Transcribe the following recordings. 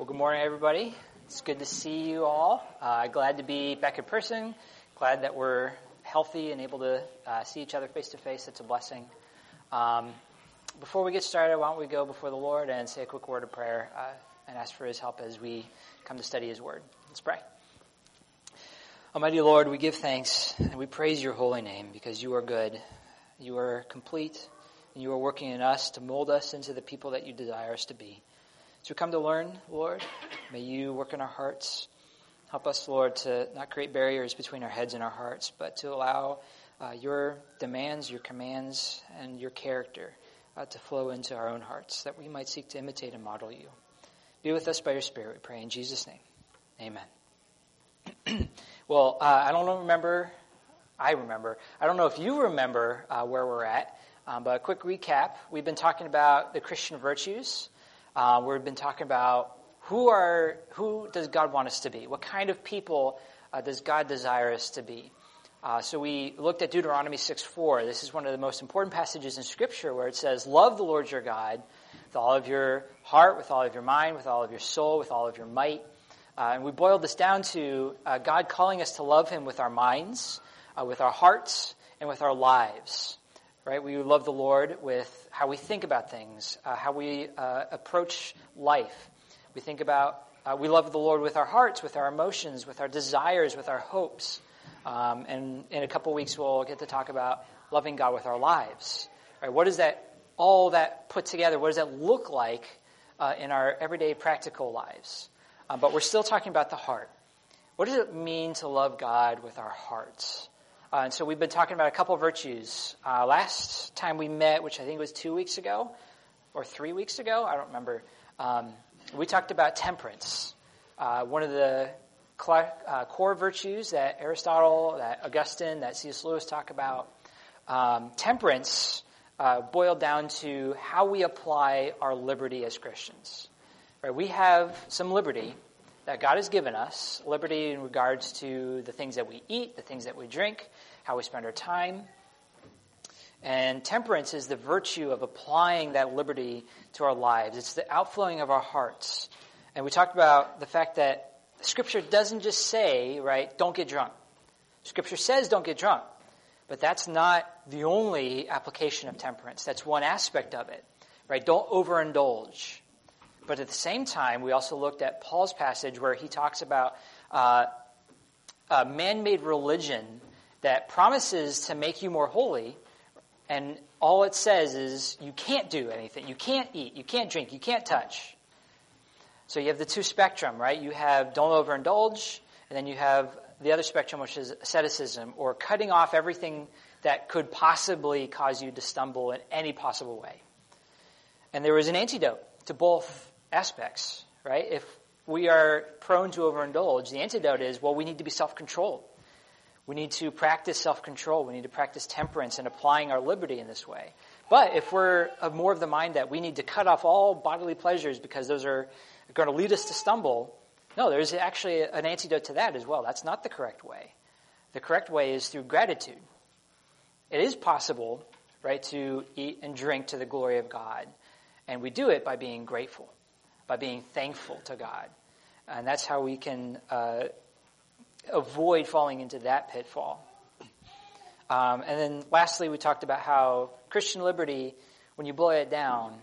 Well, good morning, everybody. It's good to see you all. Uh, glad to be back in person. Glad that we're healthy and able to uh, see each other face to face. It's a blessing. Um, before we get started, why don't we go before the Lord and say a quick word of prayer uh, and ask for His help as we come to study His Word. Let's pray. Almighty Lord, we give thanks and we praise your holy name because you are good, you are complete, and you are working in us to mold us into the people that you desire us to be. We come to learn, Lord, may you work in our hearts. Help us, Lord, to not create barriers between our heads and our hearts, but to allow uh, your demands, your commands, and your character uh, to flow into our own hearts, that we might seek to imitate and model you. Be with us by your Spirit, we pray in Jesus' name. Amen. well, uh, I don't remember, I remember, I don't know if you remember uh, where we're at, um, but a quick recap. We've been talking about the Christian virtues. Uh, we've been talking about who are who does God want us to be? What kind of people uh, does God desire us to be? Uh, so we looked at Deuteronomy 6:4. This is one of the most important passages in Scripture where it says, "Love the Lord your God with all of your heart, with all of your mind, with all of your soul, with all of your might." Uh, and we boiled this down to uh, God calling us to love Him with our minds, uh, with our hearts, and with our lives right? We love the Lord with how we think about things, uh, how we uh, approach life. We think about, uh, we love the Lord with our hearts, with our emotions, with our desires, with our hopes. Um, and in a couple weeks, we'll get to talk about loving God with our lives. Right? What does that, all that put together, what does that look like uh, in our everyday practical lives? Um, but we're still talking about the heart. What does it mean to love God with our hearts? Uh, and so we've been talking about a couple virtues. Uh, last time we met, which I think was two weeks ago or three weeks ago, I don't remember, um, we talked about temperance. Uh, one of the cl- uh, core virtues that Aristotle, that Augustine, that C.S. Lewis talk about. Um, temperance uh, boiled down to how we apply our liberty as Christians. Right? We have some liberty that God has given us liberty in regards to the things that we eat, the things that we drink, how we spend our time. And temperance is the virtue of applying that liberty to our lives. It's the outflowing of our hearts. And we talked about the fact that Scripture doesn't just say, right, don't get drunk. Scripture says don't get drunk. But that's not the only application of temperance. That's one aspect of it, right? Don't overindulge. But at the same time, we also looked at Paul's passage where he talks about uh, a man made religion that promises to make you more holy, and all it says is you can't do anything. You can't eat, you can't drink, you can't touch. So you have the two spectrum, right? You have don't overindulge, and then you have the other spectrum, which is asceticism, or cutting off everything that could possibly cause you to stumble in any possible way. And there was an antidote to both aspects, right? If we are prone to overindulge, the antidote is, well, we need to be self-controlled. We need to practice self-control. We need to practice temperance and applying our liberty in this way. But if we're of more of the mind that we need to cut off all bodily pleasures because those are going to lead us to stumble, no, there's actually an antidote to that as well. That's not the correct way. The correct way is through gratitude. It is possible, right, to eat and drink to the glory of God. And we do it by being grateful by being thankful to God. And that's how we can uh, avoid falling into that pitfall. Um, and then lastly, we talked about how Christian liberty, when you boil it down,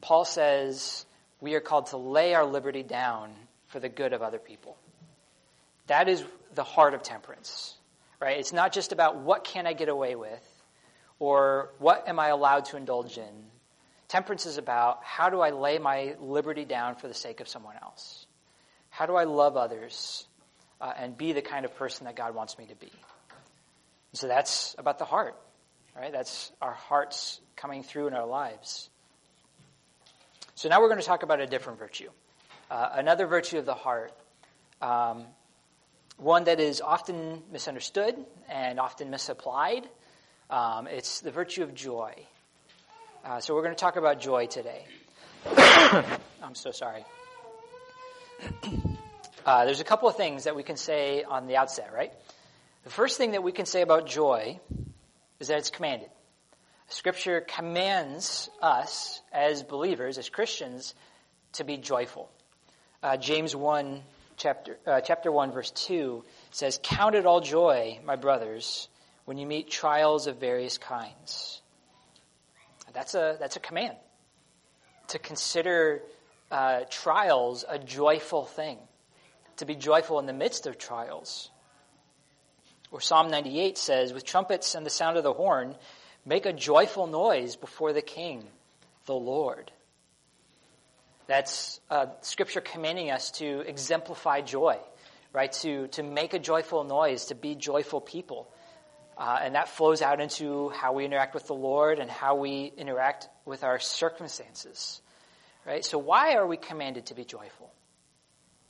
Paul says we are called to lay our liberty down for the good of other people. That is the heart of temperance, right? It's not just about what can I get away with or what am I allowed to indulge in, Temperance is about how do I lay my liberty down for the sake of someone else? How do I love others uh, and be the kind of person that God wants me to be? And so that's about the heart, right? That's our hearts coming through in our lives. So now we're going to talk about a different virtue, uh, another virtue of the heart, um, one that is often misunderstood and often misapplied. Um, it's the virtue of joy. Uh, so we're going to talk about joy today. I'm so sorry. Uh, there's a couple of things that we can say on the outset, right? The first thing that we can say about joy is that it's commanded. Scripture commands us as believers, as Christians, to be joyful. Uh, James 1, chapter, uh, chapter 1, verse 2 says, Count it all joy, my brothers, when you meet trials of various kinds. That's a, that's a command. To consider uh, trials a joyful thing, to be joyful in the midst of trials. Or Psalm 98 says, With trumpets and the sound of the horn, make a joyful noise before the King, the Lord. That's uh, Scripture commanding us to exemplify joy, right? To, to make a joyful noise, to be joyful people. Uh, and that flows out into how we interact with the Lord and how we interact with our circumstances. Right? So why are we commanded to be joyful?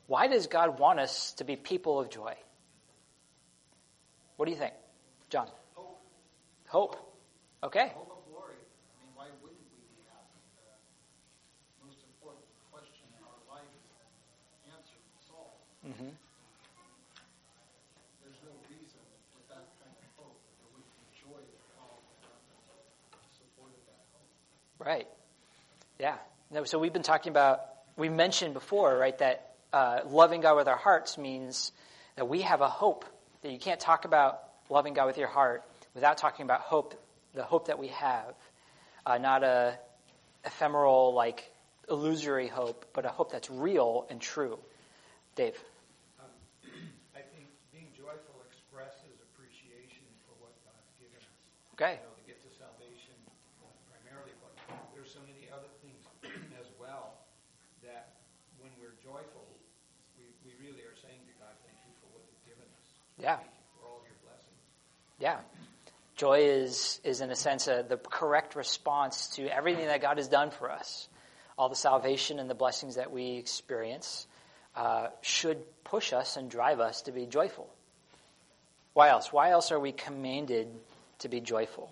Why does God want us to be people of joy? What do you think? John? Hope. Hope. Okay. Hope of glory. I mean, why wouldn't we be happy? The most important question in our life is answered, solved. Mm-hmm. There's no reason with that kind of hope there wouldn't be joy that follows that supported that hope. Right. Yeah. No, so we've been talking about, we mentioned before, right, that uh, loving God with our hearts means that we have a hope. That you can't talk about loving God with your heart without talking about hope, the hope that we have. Uh, not a ephemeral, like, illusory hope, but a hope that's real and true. Dave. Um, I think being joyful expresses appreciation for what God's given us. Okay. You know, the gift of salvation uh, primarily, but there's so many other things as well that when we're joyful, we, we really are saying to God, thank you for what you've given us. Yeah. Yeah. Joy is, is in a sense, a, the correct response to everything that God has done for us. All the salvation and the blessings that we experience uh, should push us and drive us to be joyful. Why else? Why else are we commanded to be joyful?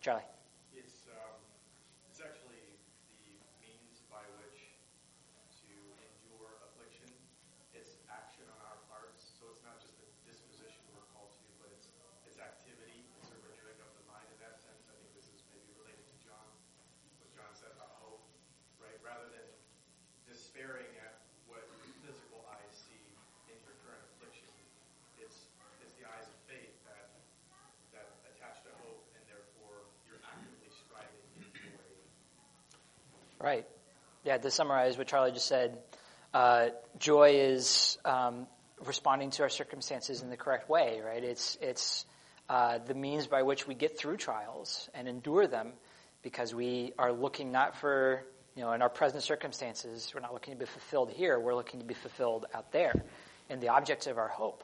Charlie. It's, um, it's actually the means by which to endure affliction. It's action on our parts. So it's not just a disposition we're called to, but it's, it's activity. It's a renewing of the mind in that sense. I think this is maybe related to John, what John said about hope, right? Rather than despairing at what physical eyes see in your current affliction, it's, it's the eyes of faith that that attach to hope, and therefore you're actively striving in joy. Right. Yeah, to summarize what Charlie just said, uh, joy is um, responding to our circumstances in the correct way, right? It's, it's uh, the means by which we get through trials and endure them because we are looking not for, you know, in our present circumstances, we're not looking to be fulfilled here, we're looking to be fulfilled out there in the objects of our hope,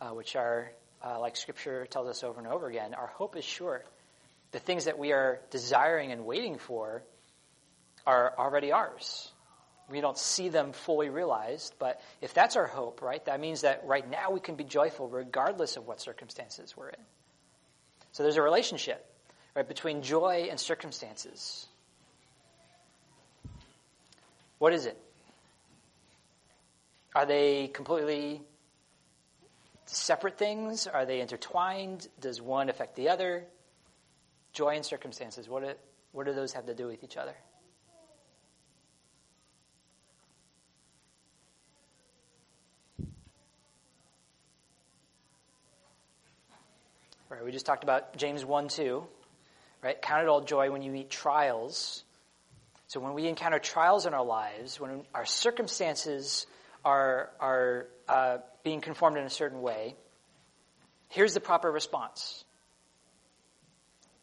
uh, which are, uh, like Scripture tells us over and over again, our hope is sure. The things that we are desiring and waiting for are already ours. We don't see them fully realized, but if that's our hope, right, that means that right now we can be joyful regardless of what circumstances we're in. So there's a relationship, right, between joy and circumstances. What is it? Are they completely separate things? Are they intertwined? Does one affect the other? Joy and circumstances, what do, what do those have to do with each other? Right, we just talked about James 1 2, right? Count it all joy when you meet trials. So when we encounter trials in our lives, when our circumstances are, are uh, being conformed in a certain way, here's the proper response.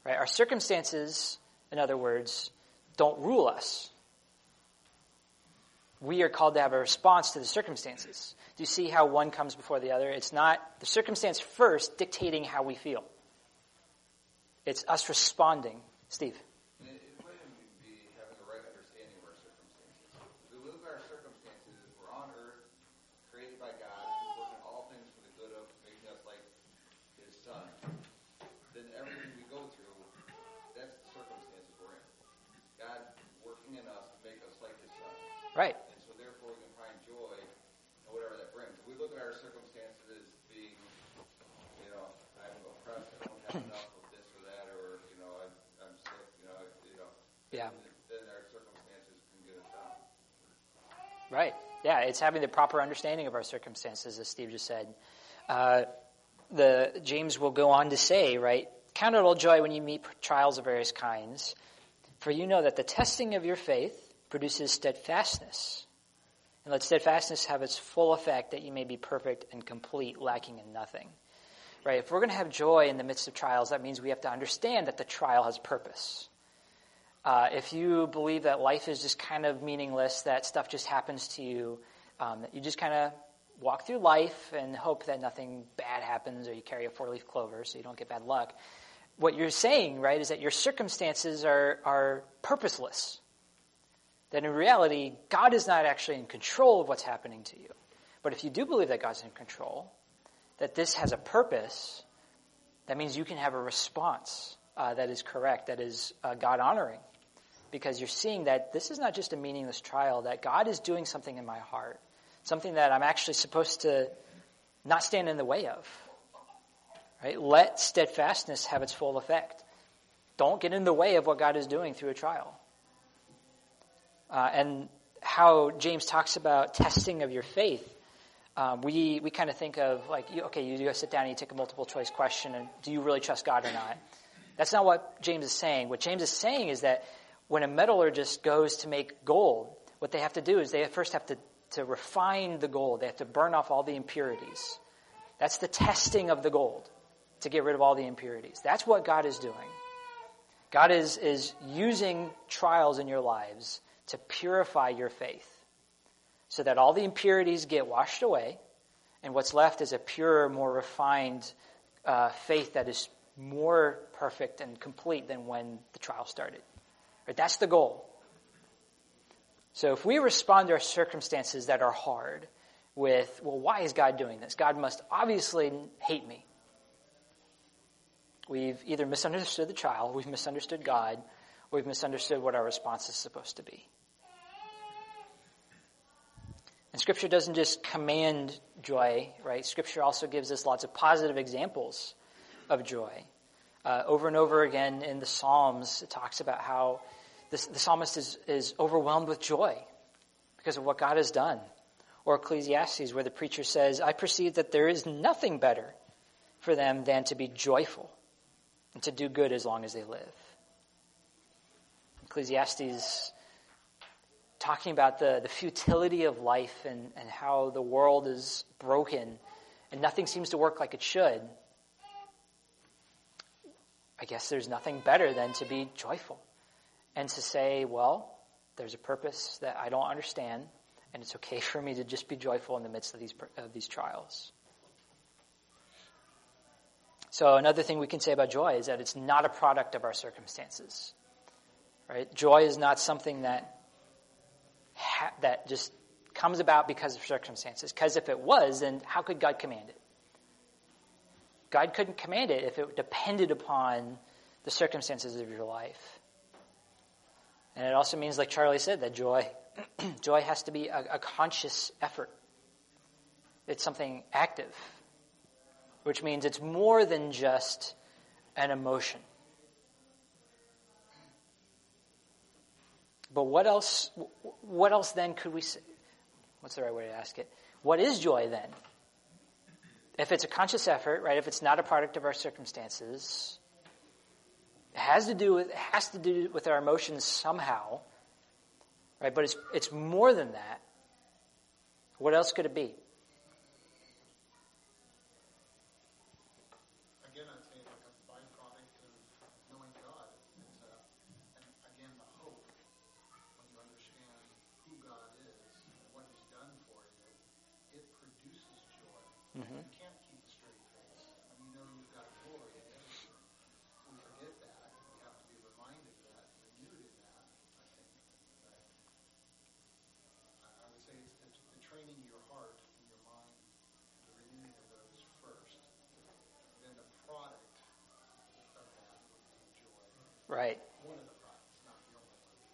Right? Our circumstances, in other words, don't rule us. We are called to have a response to the circumstances. Do you see how one comes before the other? It's not the circumstance first dictating how we feel. It's us responding. Steve. It, it wouldn't be having the right understanding of our circumstances. We live by our circumstances, we're on earth, created by God, conducting all things for the good of making us like his son, then everything we go through, that's the circumstances we're in. God working in us to make us like his son. right look at our circumstances as being, you know, I'm oppressed, I don't have enough of this or that, or you know, I'm, I'm sick, you know, you know. Yeah. Then our circumstances can get us down. Right. Yeah, it's having the proper understanding of our circumstances, as Steve just said. Uh, the James will go on to say, right, count it all joy when you meet trials of various kinds, for you know that the testing of your faith produces steadfastness. And let steadfastness have its full effect that you may be perfect and complete, lacking in nothing. Right? If we're going to have joy in the midst of trials, that means we have to understand that the trial has purpose. Uh, if you believe that life is just kind of meaningless, that stuff just happens to you, um, that you just kind of walk through life and hope that nothing bad happens or you carry a four leaf clover so you don't get bad luck. What you're saying, right, is that your circumstances are, are purposeless. That in reality, God is not actually in control of what's happening to you. But if you do believe that God's in control, that this has a purpose, that means you can have a response uh, that is correct, that is uh, God honoring because you're seeing that this is not just a meaningless trial, that God is doing something in my heart, something that I'm actually supposed to not stand in the way of. Right? Let steadfastness have its full effect. Don't get in the way of what God is doing through a trial. Uh, and how James talks about testing of your faith. Um, we we kind of think of like, you, okay, you go sit down and you take a multiple choice question, and do you really trust God or not? That's not what James is saying. What James is saying is that when a metallurgist goes to make gold, what they have to do is they first have to, to refine the gold. They have to burn off all the impurities. That's the testing of the gold to get rid of all the impurities. That's what God is doing. God is, is using trials in your lives to purify your faith so that all the impurities get washed away and what's left is a pure, more refined uh, faith that is more perfect and complete than when the trial started. Right? That's the goal. So if we respond to our circumstances that are hard with, well, why is God doing this? God must obviously hate me. We've either misunderstood the child, we've misunderstood God, or we've misunderstood what our response is supposed to be. And Scripture doesn't just command joy, right? Scripture also gives us lots of positive examples of joy. Uh, over and over again in the Psalms, it talks about how the, the psalmist is, is overwhelmed with joy because of what God has done. Or Ecclesiastes, where the preacher says, I perceive that there is nothing better for them than to be joyful and to do good as long as they live. Ecclesiastes talking about the, the futility of life and, and how the world is broken and nothing seems to work like it should. I guess there's nothing better than to be joyful and to say, well, there's a purpose that I don't understand, and it's okay for me to just be joyful in the midst of these, of these trials. So another thing we can say about joy is that it's not a product of our circumstances. Right? Joy is not something that ha- that just comes about because of circumstances. Because if it was, then how could God command it? God couldn't command it if it depended upon the circumstances of your life. And it also means, like Charlie said, that joy, joy has to be a, a conscious effort. It's something active, which means it's more than just an emotion. But what else? What else then could we say? What's the right way to ask it? What is joy then? If it's a conscious effort, right? If it's not a product of our circumstances, it has to do with, it has to do with our emotions somehow, right? But it's, it's more than that. What else could it be? Right.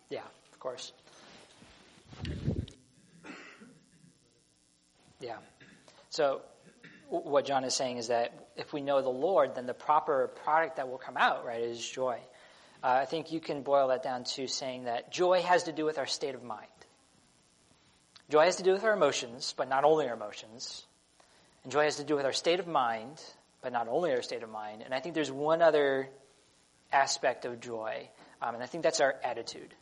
Yeah, of course. Yeah. So, what John is saying is that if we know the Lord, then the proper product that will come out, right, is joy. Uh, I think you can boil that down to saying that joy has to do with our state of mind. Joy has to do with our emotions, but not only our emotions. And joy has to do with our state of mind, but not only our state of mind. And I think there's one other aspect of joy, um, and I think that's our attitude.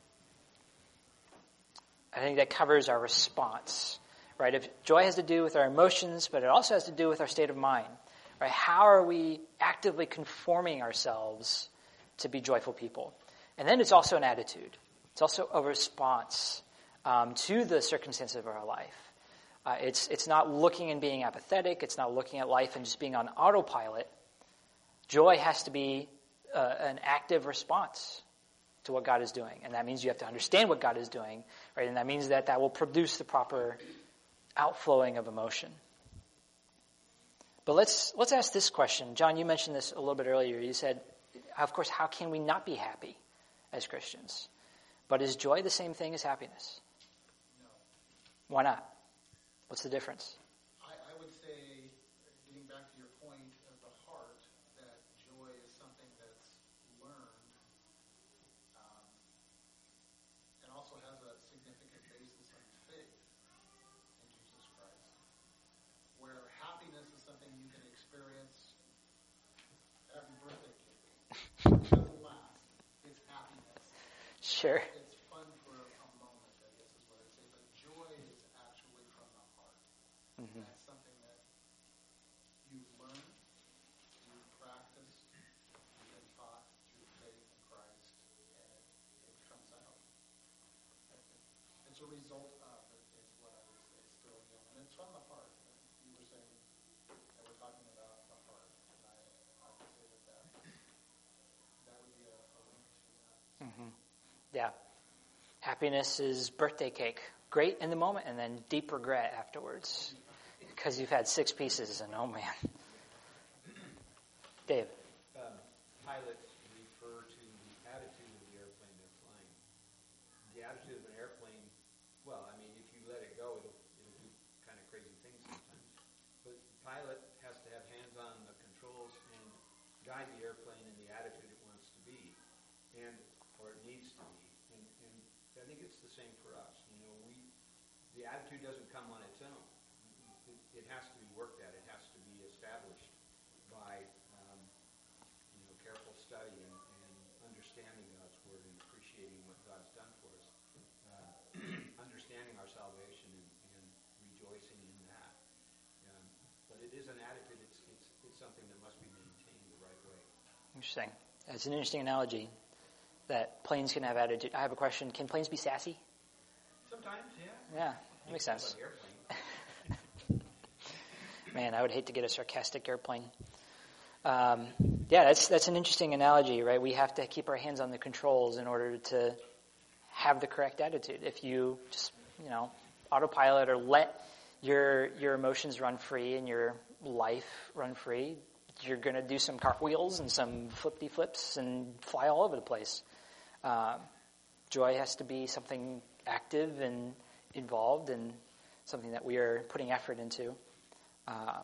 I think that covers our response, right? If joy has to do with our emotions, but it also has to do with our state of mind, right? How are we actively conforming ourselves to be joyful people? And then it's also an attitude. It's also a response um, to the circumstances of our life. Uh, it's, it's not looking and being apathetic. It's not looking at life and just being on autopilot. Joy has to be uh, an active response to what God is doing. And that means you have to understand what God is doing, right? And that means that that will produce the proper outflowing of emotion. But let's, let's ask this question. John, you mentioned this a little bit earlier. You said, of course, how can we not be happy as Christians? But is joy the same thing as happiness? No. Why not? What's the difference? I, I would say, getting back to your point of the heart, that joy is something that's learned um, and also has a significant basis in faith in Jesus Christ. Where happiness is something you can experience. Happy birthday, Kate. It doesn't last. It's happiness. Sure. It's fun for a moment, I guess is what I'd say. But joy is actually from the heart. Mhm. That's something that you've you've you've been taught through faith in Christ, and it, it comes out. It's a result of it, is what I would say still again. And it's from the heart. You were saying that we're talking about the heart. And I, I would say that that, that would be a, a link to that. hmm Yeah. Happiness is birthday cake. Great in the moment and then deep regret afterwards. Because you've had six pieces and oh man. Dave. Um, pilots refer to the attitude of the airplane they're flying. The attitude of an airplane, well, I mean, if you let it go, it'll, it'll do kind of crazy things sometimes. But the pilot has to have hands on the controls and guide the airplane in the attitude it wants to be, and or it needs to be. And, and I think it's the same for us. You know, we the attitude doesn't come on its own. It, it has to be worked at. It has to be established by um, you know, careful study and, and understanding God's word and appreciating what God's done for us, uh, understanding our salvation and, and rejoicing in that. Um, but it is an attitude. It's, it's, it's something that must be maintained the right way. Interesting. That's an interesting analogy that planes can have attitude. I have a question. Can planes be sassy? Sometimes, yeah. Yeah, that makes sense. Man, I would hate to get a sarcastic airplane. Um, yeah, that's that's an interesting analogy, right? We have to keep our hands on the controls in order to have the correct attitude. If you just you know autopilot or let your your emotions run free and your life run free, you're going to do some cartwheels and some flippy flips and fly all over the place. Um, joy has to be something active and involved and something that we are putting effort into. Uh,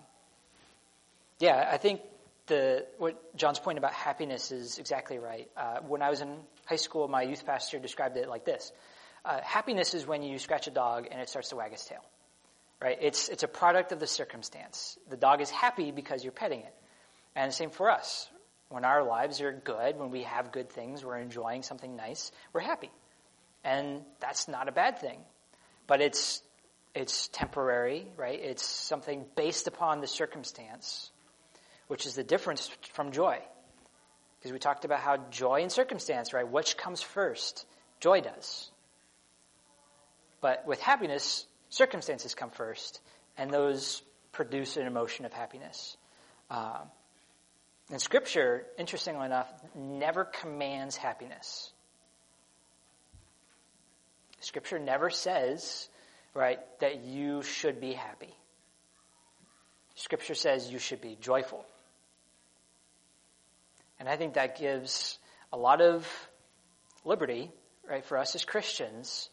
yeah, I think the what John's point about happiness is exactly right. Uh, when I was in high school, my youth pastor described it like this: uh, Happiness is when you scratch a dog and it starts to wag its tail. Right? It's it's a product of the circumstance. The dog is happy because you're petting it, and the same for us. When our lives are good, when we have good things, we're enjoying something nice, we're happy, and that's not a bad thing. But it's it's temporary, right? It's something based upon the circumstance, which is the difference from joy. Because we talked about how joy and circumstance, right? Which comes first? Joy does. But with happiness, circumstances come first, and those produce an emotion of happiness. Uh, and Scripture, interestingly enough, never commands happiness. Scripture never says, right, that you should be happy. Scripture says you should be joyful. And I think that gives a lot of liberty, right, for us as Christians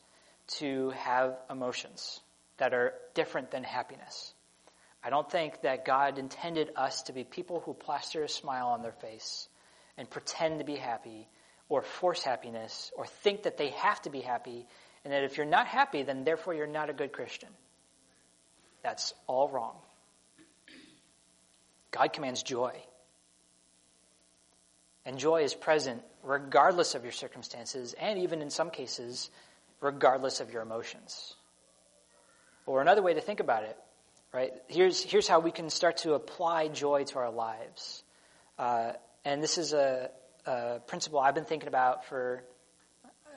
to have emotions that are different than happiness. I don't think that God intended us to be people who plaster a smile on their face and pretend to be happy or force happiness or think that they have to be happy and that if you're not happy, then therefore you're not a good Christian. That's all wrong. God commands joy. And joy is present regardless of your circumstances, and even in some cases, regardless of your emotions. Or another way to think about it, right? Here's, here's how we can start to apply joy to our lives. Uh, and this is a, a, principle I've been thinking about for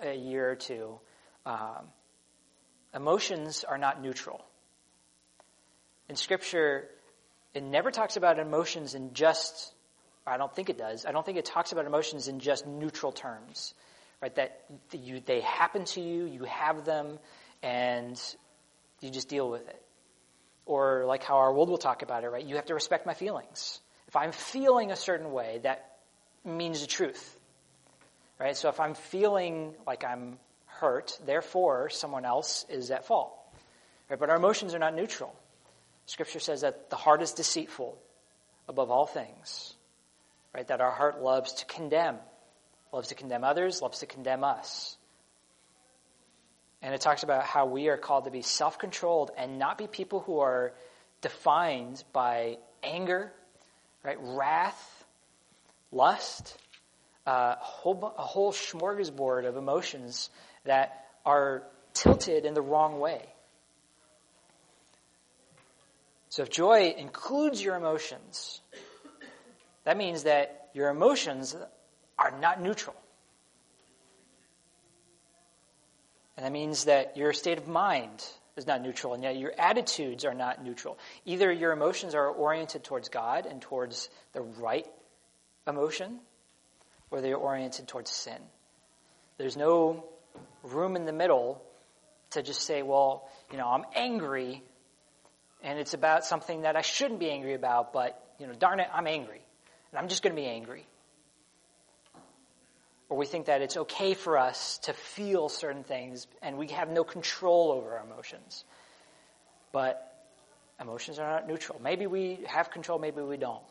a year or two. Um, emotions are not neutral. In Scripture, it never talks about emotions in just, I don't think it does, I don't think it talks about emotions in just neutral terms. Right? That you, they happen to you, you have them, and you just deal with it. Or like how our world will talk about it, right? You have to respect my feelings. If I'm feeling a certain way, that means the truth. Right? So if I'm feeling like I'm hurt, therefore someone else is at fault. Right? But our emotions are not neutral. Scripture says that the heart is deceitful above all things. Right? That our heart loves to condemn. Loves to condemn others, loves to condemn us. And it talks about how we are called to be self controlled and not be people who are defined by anger, right? Wrath, lust, uh, a, whole, a whole smorgasbord of emotions that are tilted in the wrong way. So if joy includes your emotions, that means that your emotions are not neutral. And that means that your state of mind is not neutral, and yet your attitudes are not neutral. Either your emotions are oriented towards God and towards the right emotion, or they are oriented towards sin. There's no room in the middle to just say, well, you know, I'm angry, and it's about something that I shouldn't be angry about, but, you know, darn it, I'm angry. And I'm just going to be angry or we think that it's okay for us to feel certain things and we have no control over our emotions. But emotions are not neutral. Maybe we have control, maybe we don't.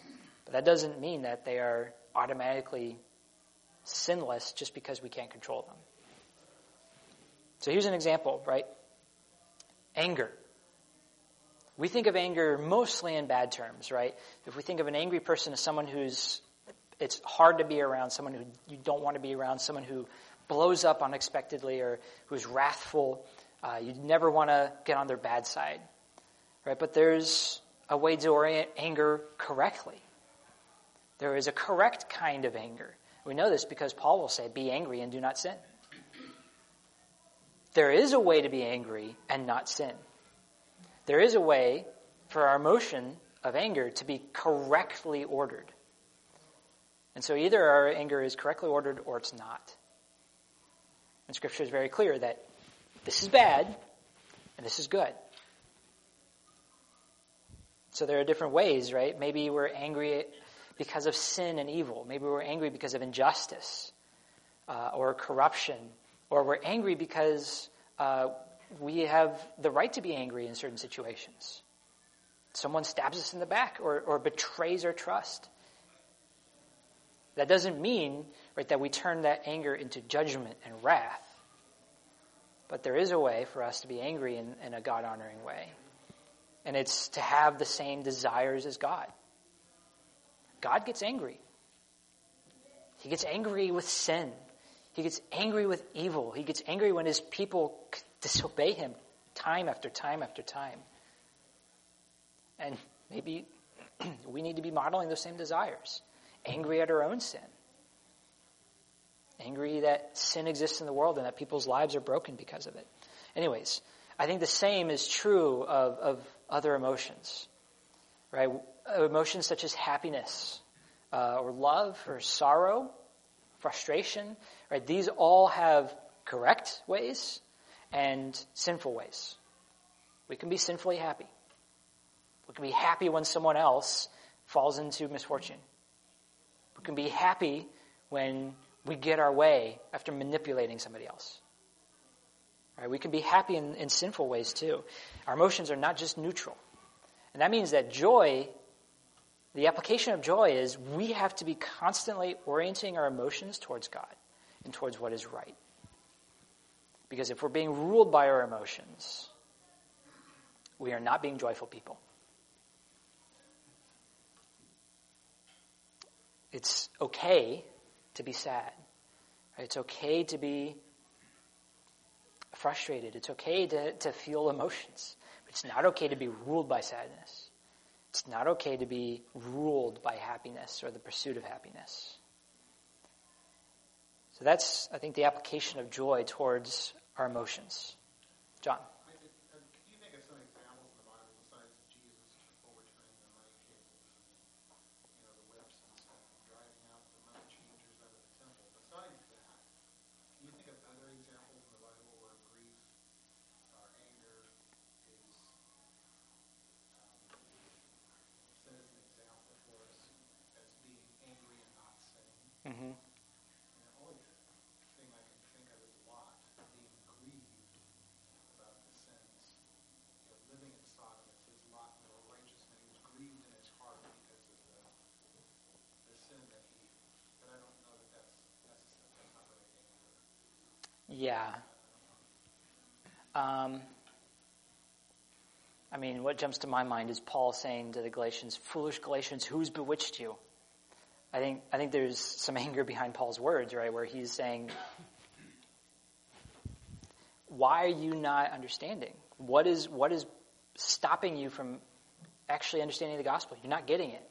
But that doesn't mean that they are automatically sinless just because we can't control them. So here's an example, right? Anger. We think of anger mostly in bad terms, right? If we think of an angry person as someone who's it's hard to be around someone who you don't want to be around, someone who blows up unexpectedly or who's wrathful. Uh, you never want to get on their bad side, right? But there's a way to orient anger correctly. There is a correct kind of anger. We know this because Paul will say, "Be angry and do not sin." There is a way to be angry and not sin. There is a way for our emotion of anger to be correctly ordered. And so either our anger is correctly ordered or it's not. And Scripture is very clear that this is bad and this is good. So there are different ways, right? Maybe we're angry because of sin and evil. Maybe we're angry because of injustice uh, or corruption. Or we're angry because uh, we have the right to be angry in certain situations. Someone stabs us in the back or, or betrays our trust. That doesn't mean right, that we turn that anger into judgment and wrath. But there is a way for us to be angry in, in a God honoring way. And it's to have the same desires as God. God gets angry. He gets angry with sin. He gets angry with evil. He gets angry when his people disobey him time after time after time. And maybe we need to be modeling those same desires angry at our own sin, angry that sin exists in the world and that people's lives are broken because of it. Anyways, I think the same is true of, of other emotions, right? Emotions such as happiness, uh, or love, or sorrow, frustration, right? These all have correct ways and sinful ways. We can be sinfully happy. We can be happy when someone else falls into misfortune. Can be happy when we get our way after manipulating somebody else. Right? We can be happy in, in sinful ways too. Our emotions are not just neutral. And that means that joy, the application of joy is we have to be constantly orienting our emotions towards God and towards what is right. Because if we're being ruled by our emotions, we are not being joyful people. It's okay to be sad. It's okay to be frustrated. It's okay to, to feel emotions. But It's not okay to be ruled by sadness. It's not okay to be ruled by happiness or the pursuit of happiness. So that's, I think, the application of joy towards our emotions. John. I did- uh, Can you think of some examples in the Bible besides Jesus overturning the money tables and, you know, the whips and stuff, and driving out the money changers out of the temple? Besides that, can you think of other examples in the Bible where grief or anger is um, set as an example for us as being angry and not sinning? Mm-hmm. And the only thing I can think of is Lot being grieved about the sins. You know, living in Sodom, it says Lot was a righteous man. He was grieved in his heart because of the, the sin that he, but I don't know that that's, that's, that's not really anger. Yeah. Um, I mean, what jumps to my mind is Paul saying to the Galatians, "Foolish Galatians, who's bewitched you?" I think I think there's some anger behind Paul's words, right, where he's saying, "Why are you not understanding? What is what is stopping you from actually understanding the gospel? You're not getting it."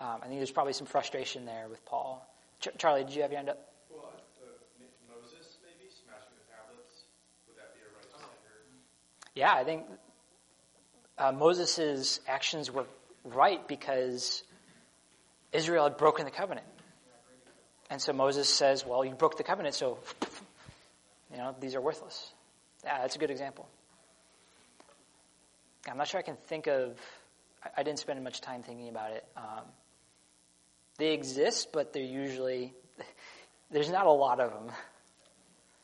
Um, I think there's probably some frustration there with Paul. Ch- Charlie, did you have your hand up? Well, uh, M- Moses maybe smashing the tablets. Would that be a righteous anger? Yeah, I think uh, Moses' actions were right because Israel had broken the covenant. And so Moses says, well, you broke the covenant, so, you know, these are worthless. Yeah, that's a good example. I'm not sure I can think of, I, I didn't spend much time thinking about it. Um, they exist, but they're usually, there's not a lot of them.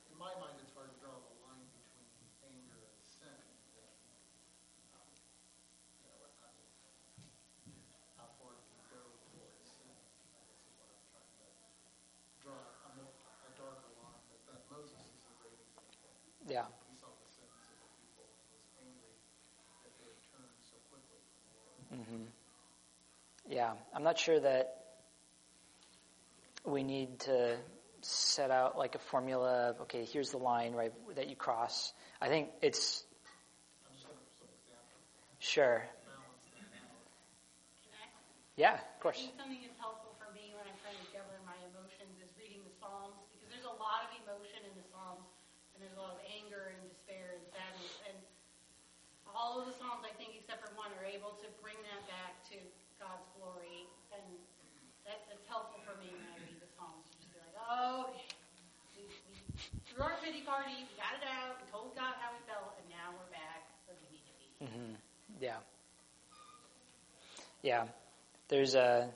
In my mind, it's hard to draw the line between anger and sin. And, um, you know, what- how, how far do you go towards sin? I guess is what I'm trying to draw a, more, a darker line. But that Moses is a great example. Yeah. He saw the sins of the people and was angry that they had turned so quickly from the Lord. hmm Yeah, I'm not sure that we need to set out like a formula of, okay, here's the line, right, that you cross. I think it's, sure. I? Yeah, of I course. think something that's helpful for me when I'm trying to govern my emotions is reading the Psalms because there's a lot of emotion in the Psalms and there's a lot of anger and despair and sadness and all of the Psalms I think except for one are able to bring that back to God's glory and that, that's helpful for me when I read the Psalms to just be like, oh, we, we threw our pity party, we got it out, we told God how we felt, and now we're back where we need to be. hmm Yeah. Yeah. There's a,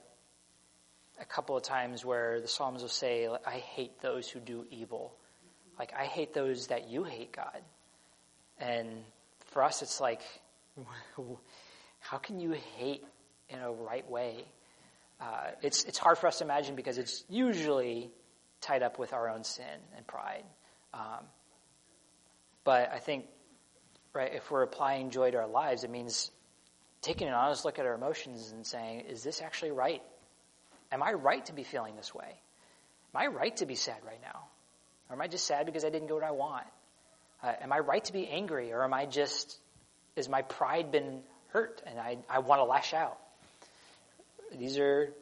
a couple of times where the Psalms will say, I hate those who do evil. Like, I hate those that you hate, God. And for us, it's like, how can you hate in a right way? Uh, it's, it's hard for us to imagine because it's usually tied up with our own sin and pride. Um, but I think, right, if we're applying joy to our lives, it means taking an honest look at our emotions and saying, is this actually right? Am I right to be feeling this way? Am I right to be sad right now? Or am I just sad because I didn't get what I want? Uh, am I right to be angry? Or am I just, has my pride been hurt and I, I want to lash out? These are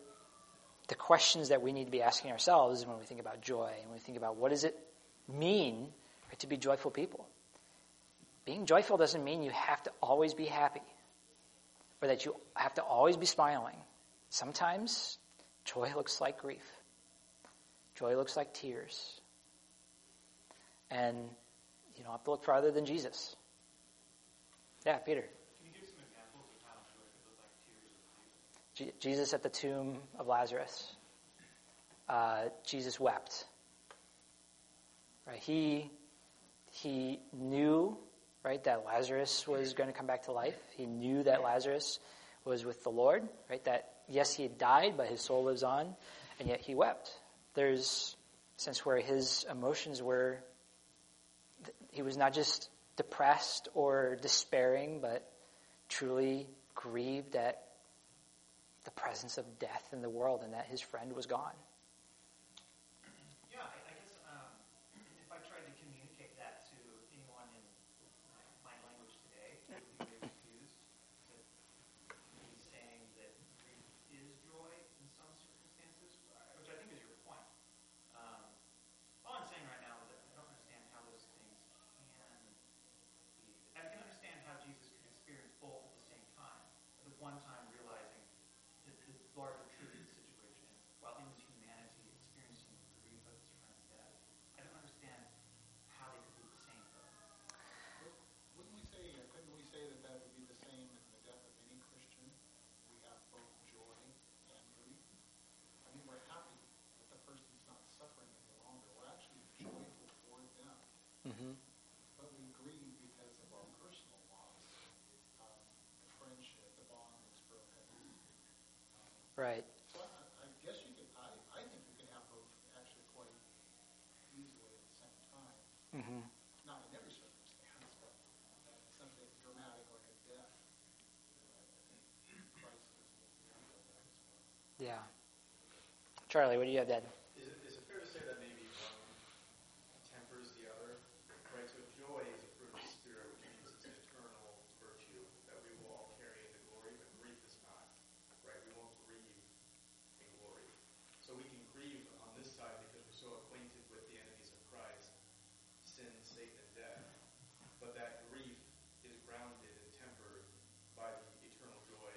the questions that we need to be asking ourselves when we think about joy and when we think about what does it mean to be joyful people. Being joyful doesn't mean you have to always be happy or that you have to always be smiling. Sometimes joy looks like grief. Joy looks like tears. And you don't have to look farther than Jesus. Yeah, Peter. Can you give some examples of how joy could look like tears of grief? Je- Jesus at the tomb of Lazarus. Uh, Jesus wept. Right? He he knew right that Lazarus was going to come back to life. He knew that Lazarus was with the Lord. Right? That yes, he had died, but his soul lives on, and yet he wept. There's a sense where his emotions were he was not just depressed or despairing, but truly grieved at the presence of death in the world and that his friend was gone. Yeah, I, I guess um, if I tried to communicate that to anyone in my, my language today, they would be very confused. That he's saying that grief is joy in some circumstances, uh, which I think is your point. Um, all I'm saying right now is that I don't understand how those things can be. I can understand how Jesus could experience both at the same time. At the one time realizing the, the larger truth of the situation, while in his humanity experiencing the grief of his friend's death. I don't understand how they could be the same though. Wouldn't we say, or couldn't we say that that would be the same in the death of any Christian? We have both joy and grief. I mean, we're happy that the person's not suffering any longer. We're actually joyful for them. Mm-hmm. But we grieve because of our personal loss, um, the friendship, the bond that's broken. Um, Right. So I, I guess you could, I, I think you can have both actually quite easily at the same time. Mm-hmm. Not in every circumstance, but something dramatic like a death. Yeah. Charlie, what do you have, Dad? Is it, is it fair to say that maybe one tempers the other? Right, so joy is a fruit of the Spirit, which means it's an eternal virtue that we will all carry into glory, but grief is not. Right, we won't grieve in glory. So we can grieve on this side because we're so acquainted with the enemies of Christ, sin, Satan, and death. But that grief is grounded and tempered by the eternal joy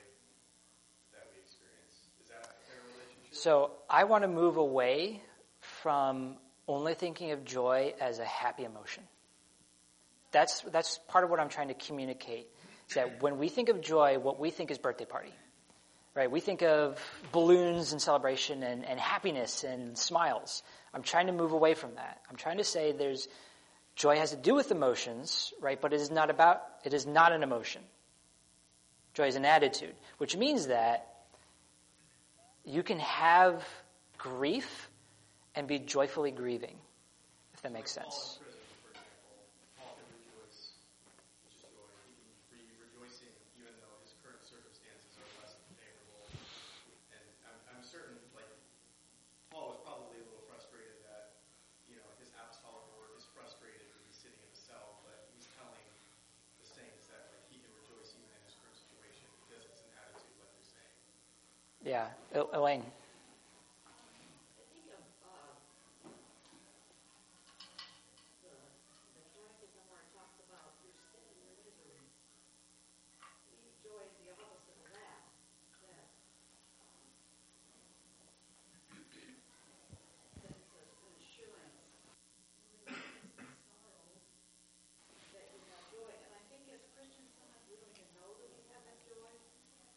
that we experience. Is that a fair relationship? So I want to move away from only thinking of joy as a happy emotion. That's, that's part of what I'm trying to communicate. That when we think of joy, what we think is birthday party. Right? We think of balloons and celebration and, and happiness and smiles. I'm trying to move away from that. I'm trying to say there's joy has to do with emotions, right? But it is not about it is not an emotion. Joy is an attitude, which means that you can have grief and be joyfully grieving, if that makes sense. in prison, for example, Paul can rejoice, which is joy. He can be rejoicing even though his current circumstances are less than favorable. And I'm, I'm certain, like, Paul was probably a little frustrated that, you know, his apostolic work is frustrated when he's sitting in a cell, but he's telling the saints that, like, he can rejoice even in his current situation because it's an attitude, like you're saying. Yeah, El- Elaine. I think of uh, the, the catechism where it talks about your sin and your misery. To me, joy is the opposite of that. That, um, that it's a, an assurance. When it's sorrow, that you have joy. And I think as Christians, sometimes we don't even know that we have that joy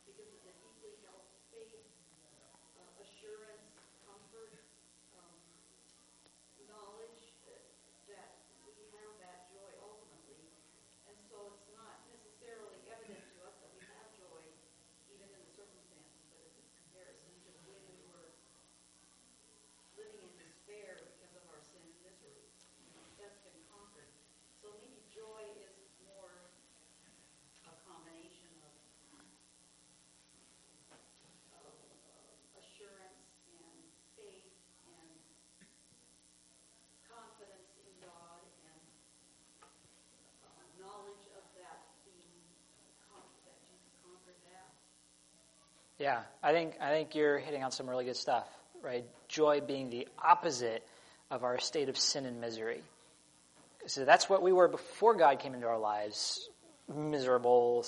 because of the deeply held faith uh, assurance, comfort, um, knowledge that, that we have that joy ultimately. And so it's not necessarily evident to us that we have joy even in the circumstances, but it's a comparison to when we were living in despair because of our sin and misery. You know, that's been conquered. So maybe joy is more a combination of of uh, assurance and faith and confidence in God and uh, knowledge of that being con- that Jesus conquered that. Yeah, I think I think you're hitting on some really good stuff, right? Joy being the opposite of our state of sin and misery. So that's what we were before God came into our lives, miserable,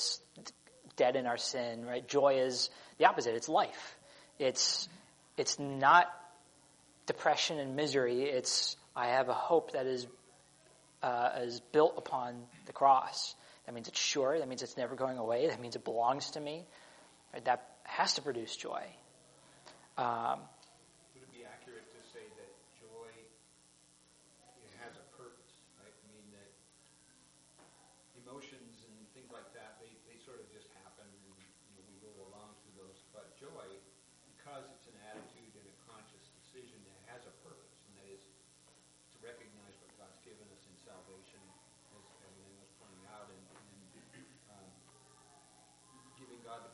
dead in our sin, right? Joy is the opposite. It's life. It's it's not depression and misery. It's I have a hope that is uh, is built upon the cross. That means it's sure. That means it's never going away. That means it belongs to me. Right? That has to produce joy. Um, Would it be accurate to say that joy has a purpose? Right? I mean, that emotions and things like that, they, they sort of just happen and you know, we go along through those. But joy, because it's an attitude and a conscious decision, it has a purpose, and that is to recognize what God's given us in salvation, as Evan was pointing out, and, and um, giving God the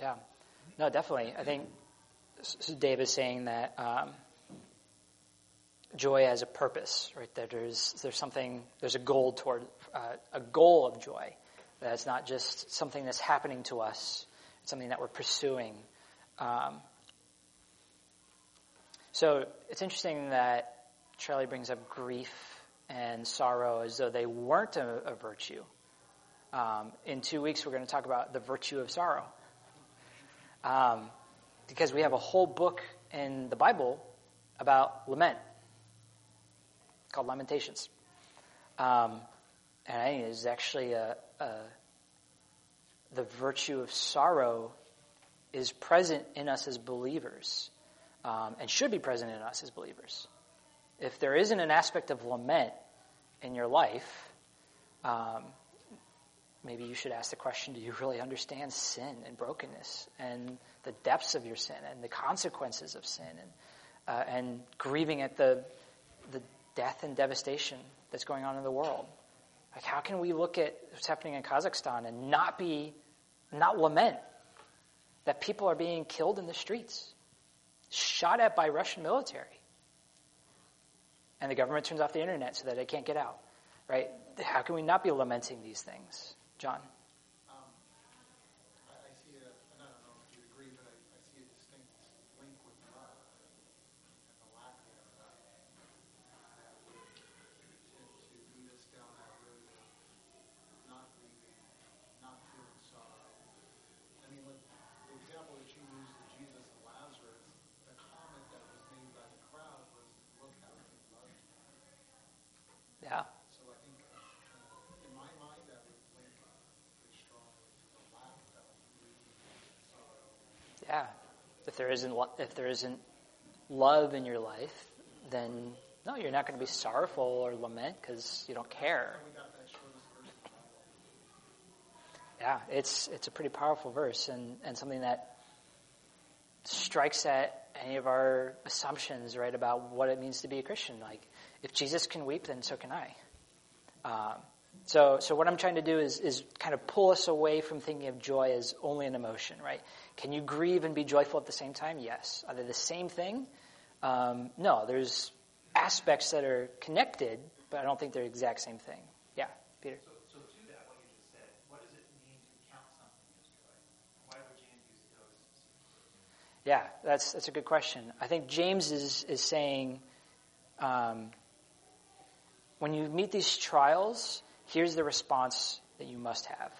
Yeah. No, definitely. I think Dave is saying that um, joy has a purpose, right? That there's there's something there's a goal toward uh, a goal of joy. That it's not just something that's happening to us. It's something that we're pursuing. Um, so it's interesting that Charlie brings up grief and sorrow as though they weren't a, a virtue. Um, in two weeks, we're going to talk about the virtue of sorrow. Um, because we have a whole book in the Bible about lament called Lamentations. Um, and I think it's actually a, a, the virtue of sorrow is present in us as believers um, and should be present in us as believers. If there isn't an aspect of lament in your life, um, maybe you should ask the question do you really understand sin and brokenness and the depths of your sin and the consequences of sin and, uh, and grieving at the, the death and devastation that's going on in the world? Like, how can we look at what's happening in Kazakhstan and not be, not lament that people are being killed in the streets, shot at by Russian military? And the government turns off the internet so that they can't get out, right? How can we not be lamenting these things? John? Um, I, I see a, and I don't know if you agree, but I, I see a distinct link with love and the lack thereof. That would, to, to lead us down that road of not grieving, not feeling sorrow. I mean, with the example that you used of Jesus and Lazarus, the comment that was made by the crowd was, look how he loved him. Yeah. So I think, uh, in my mind, that would link pretty strongly to the lack of grief, sorrow. Yeah. If there isn't if there isn't love in your life, then no, you're not going to be sorrowful or lament because you don't care. Yeah, it's it's a pretty powerful verse and, and something that strikes at any of our assumptions, right, about what it means to be a Christian. Like, if Jesus can weep, then so can I. Um, so, so what I'm trying to do is is kind of pull us away from thinking of joy as only an emotion, right? Can you grieve and be joyful at the same time? Yes. Are they the same thing? Um, no. There's aspects that are connected, but I don't think they're the exact same thing. Yeah, Peter. So, so to that, what you just said, what does it mean to count something as joy? Why would James use those? Yeah, that's that's a good question. I think James is is saying, um, when you meet these trials, here's the response that you must have.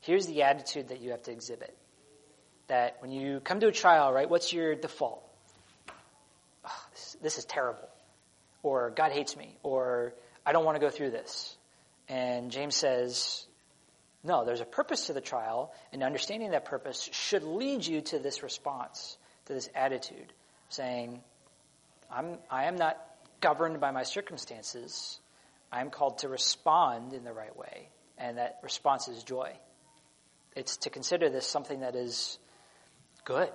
Here's the attitude that you have to exhibit. That when you come to a trial, right, what's your default? "Oh, this, this is terrible, or God hates me, or I don't want to go through this. And James says, no, there's a purpose to the trial, and understanding that purpose should lead you to this response, to this attitude, saying, I'm, I am not governed by my circumstances. I'm called to respond in the right way, and that response is joy. It's to consider this something that is good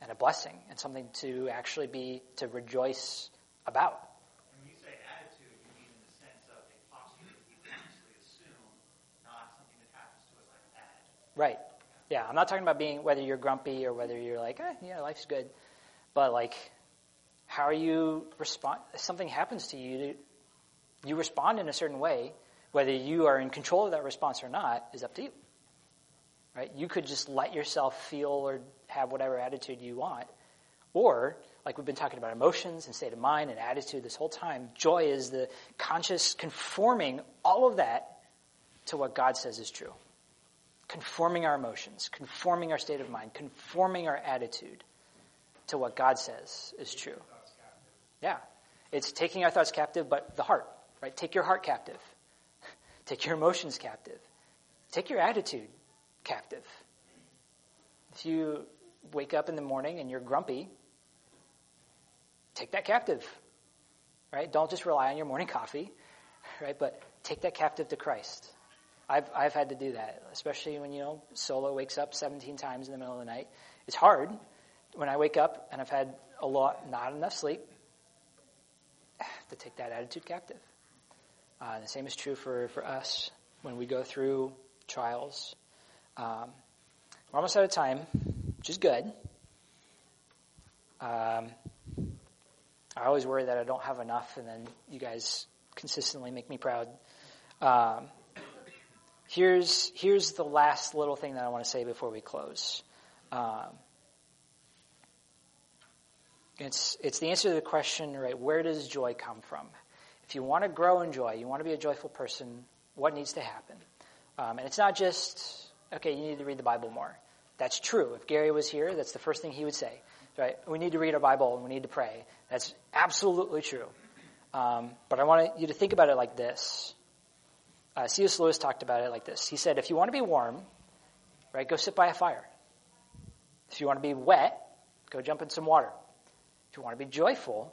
and a blessing, and something to actually be, to rejoice about. When you say attitude, you mean in the sense of a posture that we consciously assume, not something that happens to us like that. Right. Yeah, I'm not talking about being whether you're grumpy or whether you're like, eh, yeah, life's good, but like, how are you respond? If something happens to you, you respond in a certain way. Whether you are in control of that response or not is up to you. Right? You could just let yourself feel or have whatever attitude you want, or like we've been talking about emotions and state of mind and attitude this whole time. Joy is the conscious conforming all of that to what God says is true conforming our emotions, conforming our state of mind, conforming our attitude to what God says is true. Yeah. It's taking our thoughts captive, but the heart, right? Take your heart captive. Take your emotions captive. Take your attitude captive. If you wake up in the morning and you're grumpy, take that captive, right? Don't just rely on your morning coffee, right? But take that captive to Christ. I've, I've had to do that, especially when, you know, Solo wakes up 17 times in the middle of the night. It's hard when I wake up and I've had a lot, not enough sleep, to take that attitude captive. Uh, the same is true for, for us when we go through trials. Um, we're almost out of time, which is good. Um, I always worry that I don't have enough, and then you guys consistently make me proud. Um, here's here's the last little thing that I want to say before we close. Um, it's it's the answer to the question, right? Where does joy come from? If you want to grow in joy, you want to be a joyful person. What needs to happen? Um, and it's not just okay. You need to read the Bible more. That's true. If Gary was here, that's the first thing he would say. Right? We need to read our Bible and we need to pray. That's absolutely true. Um, but I want you to think about it like this. Uh, C.S. Lewis talked about it like this. He said, if you want to be warm, right, go sit by a fire. If you want to be wet, go jump in some water. If you want to be joyful,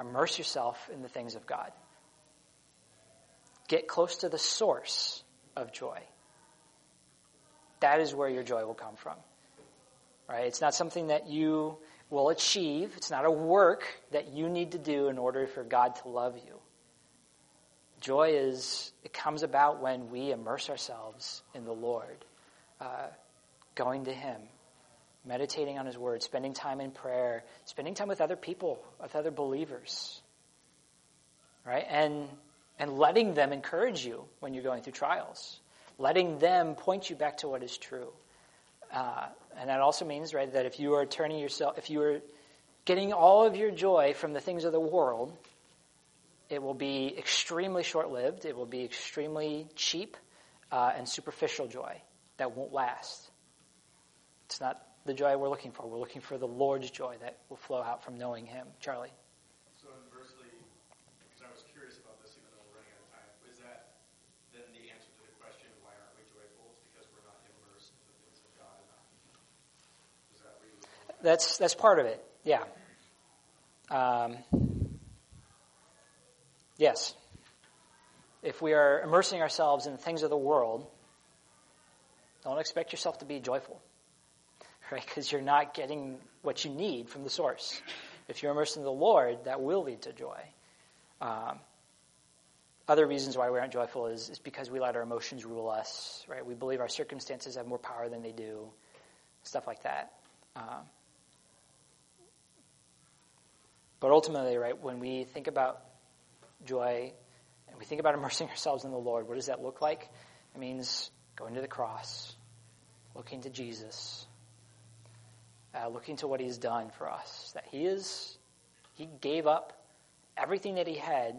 immerse yourself in the things of God. Get close to the source of joy. That is where your joy will come from. Right? It's not something that you will achieve. It's not a work that you need to do in order for God to love you. Joy is, it comes about when we immerse ourselves in the Lord, uh, going to Him, meditating on His Word, spending time in prayer, spending time with other people, with other believers, right? And, and letting them encourage you when you're going through trials, letting them point you back to what is true. Uh, and that also means, right, that if you are turning yourself, if you are getting all of your joy from the things of the world, it will be extremely short lived, it will be extremely cheap uh, and superficial joy that won't last. It's not the joy we're looking for. We're looking for the Lord's joy that will flow out from knowing Him. Charlie. So inversely, because I was curious about this, even though we're running out of time, is that then the answer to the question, why aren't we joyful? It's because we're not immersed in the things of God enough. Is that where you would go? That's that's part of it. Yeah. Um, yes. If we are immersing ourselves in the things of the world, don't expect yourself to be joyful, right? Because you're not getting what you need from the source. If you're immersed in the Lord, that will lead to joy. Um, other reasons why we aren't joyful is, is because we let our emotions rule us, right? We believe our circumstances have more power than they do, stuff like that. Um, but ultimately, right, when we think about joy and we think about immersing ourselves in the Lord, what does that look like? It means going to the cross, looking to Jesus, uh, looking to what He's done for us. That He is, He gave up everything that He had,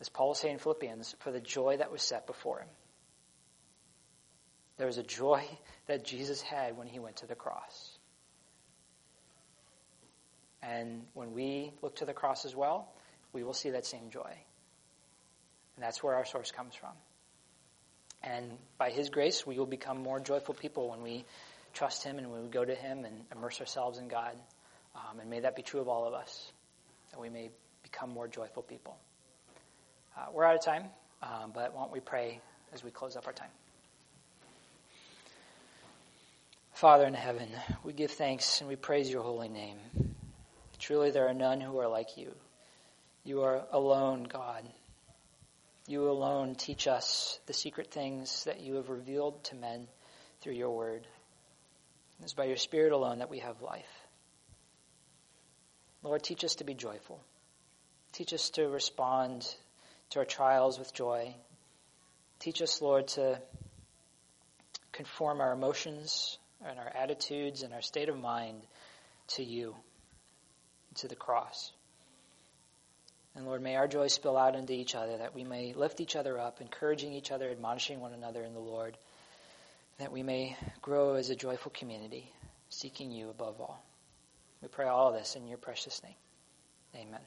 as Paul was saying in Philippians, for the joy that was set before Him. There was a joy that Jesus had when He went to the cross. And when we look to the cross as well, we will see that same joy. And that's where our source comes from. And by His grace, we will become more joyful people when we trust Him and we go to Him and immerse ourselves in God. Um, and may that be true of all of us, that we may become more joyful people. Uh, we're out of time, um, but why don't we pray as we close up our time? Father in heaven, we give thanks and we praise your holy name. Truly, there are none who are like you. You are alone, God. You alone teach us the secret things that you have revealed to men through your word. It is by your Spirit alone that we have life. Lord, teach us to be joyful. Teach us to respond to our trials with joy. Teach us, Lord, to conform our emotions and our attitudes and our state of mind to you to the cross. And Lord, may our joy spill out into each other, that we may lift each other up, encouraging each other, admonishing one another in the Lord, that we may grow as a joyful community, seeking you above all. We pray all this in your precious name. Amen.